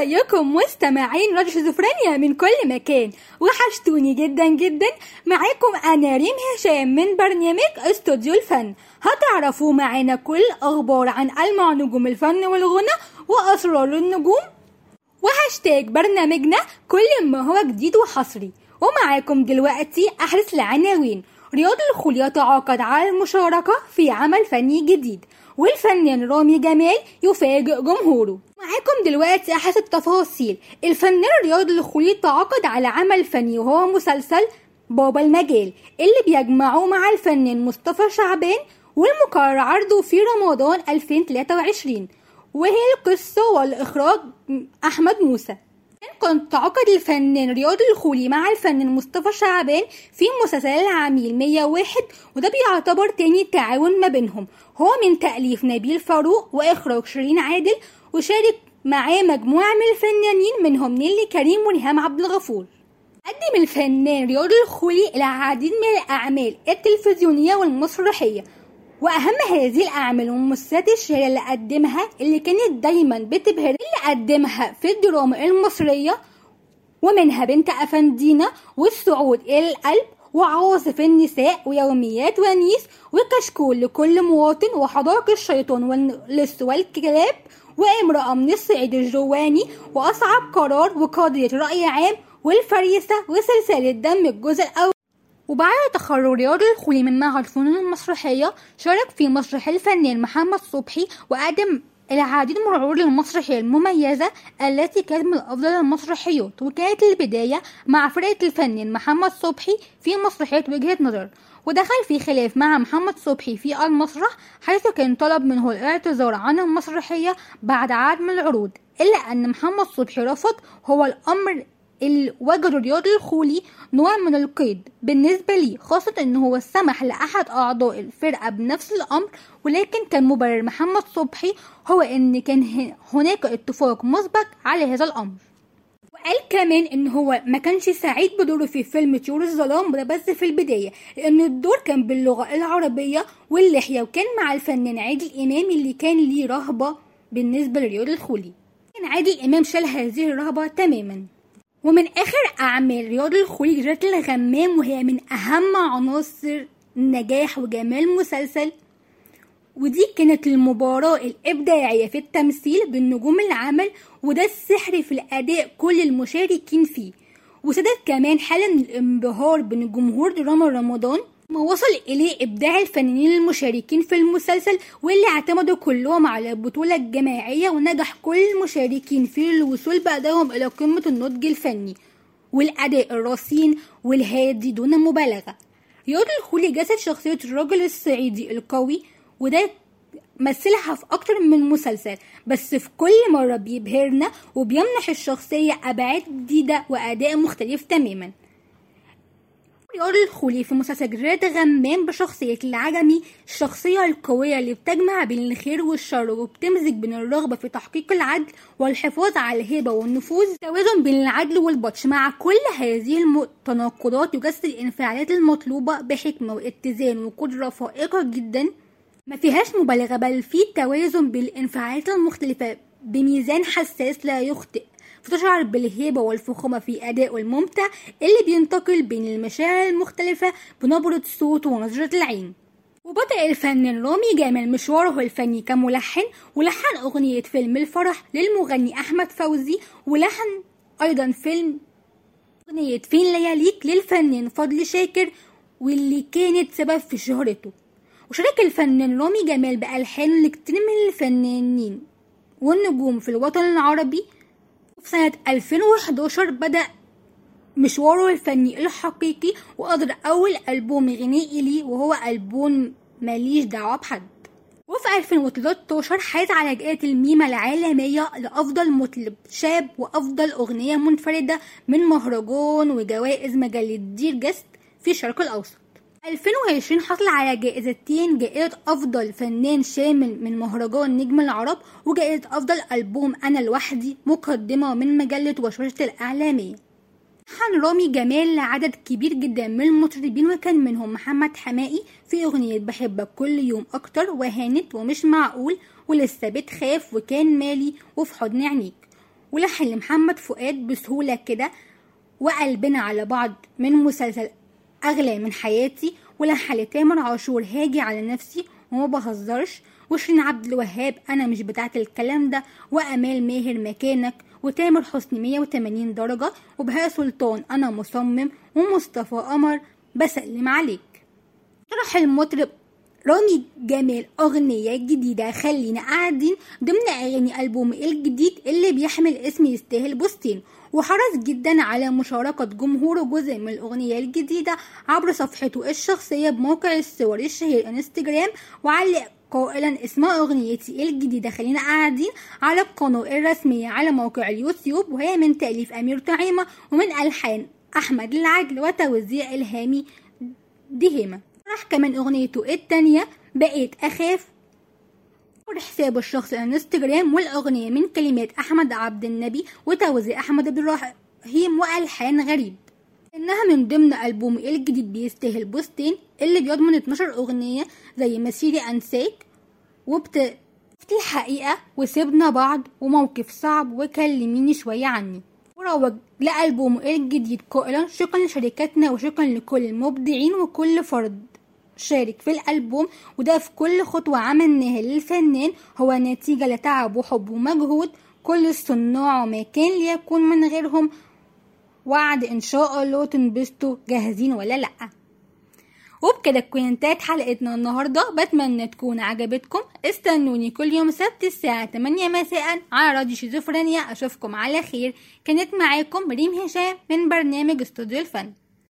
ازيكم مستمعين راديو شيزوفرينيا من كل مكان. وحشتوني جدا جدا. معاكم أنا ريم هشام من برنامج استوديو الفن. هتعرفوا معانا كل أخبار عن ألمع نجوم الفن والغنى وأسرار النجوم. وهاشتاج برنامجنا كل ما هو جديد وحصري. ومعاكم دلوقتي احدث العناوين. رياض الخولي يتعاقد على المشاركة في عمل فني جديد. والفنان رامي جمال يفاجئ جمهوره. معاكم دلوقتي أحدث التفاصيل. الفنان رياض الخولي تعاقد على عمل فني وهو مسلسل بابا المجال اللي بيجمعه مع الفنان مصطفى شعبان والمقرر عرضه في رمضان 2023 وهي القصة والإخراج أحمد موسى. كنت تعاقد الفنان رياض الخولي مع الفنان مصطفى شعبان في مسلسل العميل 101 وده بيعتبر تاني تعاون ما بينهم. هو من تأليف نبيل فاروق وإخراج شيرين عادل وشارك معاه مجموعة من الفنانين منهم نيلي كريم وريهام عبد الغفور. قدم الفنان رياض الخولي العديد من الأعمال التلفزيونية والمسرحية وأهم هذه الأعمال والمسلسلات الشهيرة اللي قدمها اللي كانت دايما بتبهر اللي قدمها في الدراما المصرية ومنها بنت أفندينا والصعود إلى القلب وعواصف النساء ويوميات ونيس وكشكول لكل مواطن وحدائق الشيطان واللص والكلاب وامرأة من الصعيد الجواني وأصعب قرار وقضية رأي عام والفريسة وسلسلة دم الجزء الأول. وبعد تخرج رياض الخولي من معهد الفنون المسرحية شارك في مسرح الفنان محمد صبحي وقدم العديد من العروض المسرحية المميزة التي كانت من أفضل المسرحيات وكانت البداية مع فرقة الفنان محمد صبحي في مسرحية وجهة نظر. ودخل في خلاف مع محمد صبحي في المسرح حيث كان طلب منه الاعتذار عن المسرحية بعد عدد من العروض إلا أن محمد صبحي رفض هو الأمر اللي وجد رياض الخولي نوع من القيد. بالنسبة لي خاصة إن هو سمح لأحد أعضاء الفرقة بنفس الأمر ولكن كان مبرر محمد صبحي هو إن كان هناك اتفاق مسبق على هذا الأمر. وقال كمان إن هو ما كانش سعيد بدوره في فيلم طيور الظلام وده بس في البداية لأن الدور كان باللغة العربية واللحية وكان مع الفنان عادل إمام اللي كان ليه رهبة بالنسبة لرياض الخولي. كان عادل إمام شال هذه الرهبة تماما. ومن آخر أعمال رياض الخولي جرة الغمام وهي من أهم عناصر نجاح وجمال المسلسل ودي كانت المباراة الإبداعية في التمثيل بالنجوم العمل وده السحر في الأداء كل المشاركين فيه. وسدت كمان حالة من الانبهار بين جمهور دراما رمضان ما وصل إليه إبداع الفنانين المشاركين في المسلسل واللي اعتمدوا كلهم على البطولة الجماعية ونجح كل المشاركين في الوصول بأدائهم إلى قمة النضج الفني والأداء الرصين والهادي دون مبالغة. رياض الخولي جسد شخصية الرجل الصعيدي القوي وده مثلها في أكتر من مسلسل بس في كل مرة بيبهرنا وبيمنح الشخصية أبعاد جديدة وأداء مختلف تماما. رياض الخولي في مسلسل جراد غمام بشخصية العجمي الشخصية القوية اللي بتجمع بين الخير والشر وبتمزج بين الرغبة في تحقيق العدل والحفاظ على الهبة والنفوذ توازن بين العدل والبطش مع كل هذه التناقضات يجسد الانفعالات المطلوبة بحكمة واتزان وقدرة فائقة جدا. ما فيهاش مبالغة بل في توازن بالانفعالات المختلفة بميزان حساس لا يخطئ. فتشعر بالهيبة والفخامة في أدائه الممتع اللي بينتقل بين المشاعر المختلفة بنبرة صوت ونظرة العين. وبدأ الفنان رامي جمال مشواره الفني كملحن ولحن أغنية فيلم الفرح للمغني أحمد فوزي ولحن أيضا فيلم أغنية فين لياليك للفنان فضل شاكر واللي كانت سبب في شهرته. وشارك الفنان رامي جمال بألحان لكتير من الفنانين والنجوم في الوطن العربي في سنة 2011 بدأ مشواره الفني الحقيقي وأصدر أول ألبوم غنائي ليه وهو ألبوم ماليش دعوة بحد. وفي 2013 حاز على جائزة الميمة العالمية لأفضل مطرب شاب وأفضل أغنية منفردة من مهرجان وجوائز مجلة دير جست في الشرق الأوسط. 2020 حصل على جائزتين جائزة أفضل فنان شامل من مهرجان نجم العرب وجائزة أفضل ألبوم أنا لوحدي مقدمة من مجلة وشوشة الإعلامية. حن رامي جمال لعدد كبير جدا من المطربين وكان منهم محمد حمائي في أغنية بحبك كل يوم أكتر وهانت ومش معقول ولسه بتخاف وكان مالي وفي حضن عينيك. ولحن لمحمد فؤاد بسهولة كده وقلبنا على بعض من مسلسل أغلى من حياتي ولحن لتامر عاشور هاجي على نفسي وما بهزرش. وشيرين عبد الوهاب أنا مش بتاعت الكلام ده. وأمال ماهر مكانك. وتامر حسني 180 درجة. وبهاء سلطان أنا مصمم. ومصطفى قمر بسلم عليك. طرح المطرب رامي جمال أغنية جديدة خلينا قاعدين ضمن أغاني ألبوم الجديد اللي بيحمل اسم يستاهل بوستين. وحرص جدا على مشاركة جمهوره جزء من الأغنية الجديدة عبر صفحته الشخصية بموقع الصور الشهير انستجرام. وعلق قائلا اسم أغنيتي الجديدة خلينا قاعدين على القناة الرسمية على موقع اليوتيوب وهي من تأليف أمير طعيمة ومن ألحان أحمد العدل وتوزيع إلهامي دهيمة. راح كمان أغنيته التانية بقيت أخاف. حسابه الشخصي الانستجرام والأغنية من كلمات أحمد عبد النبي وتوزيع أحمد عبد الرحيم وألحان غريب. إنها من ضمن ألبوم الجديد بيستاهل بوستين اللي بيضمن 12 أغنية زي مسيري أنساك وبت الحقيقة وسيبنا بعض وموقف صعب وكلميني شوية عني. وروج لألبومه الجديد قائلا شكرا لشركتنا وشكرا لكل المبدعين وكل فرد. شارك في الألبوم وده في كل خطوة عملناها للفنان. هو نتيجة لتعب وحب ومجهود. كل الصناع وما كان ليكون من غيرهم. وعد إن شاء الله تنبسطوا جاهزين ولا لأ. وبكده تكون انتهت حلقتنا النهاردة. بتمنى تكون عجبتكم. استنوني كل يوم سبت الساعة 8 مساء على راديو شيزوفرينيا. أشوفكم على خير. كانت معاكم ريم هشام من برنامج استوديو الفن.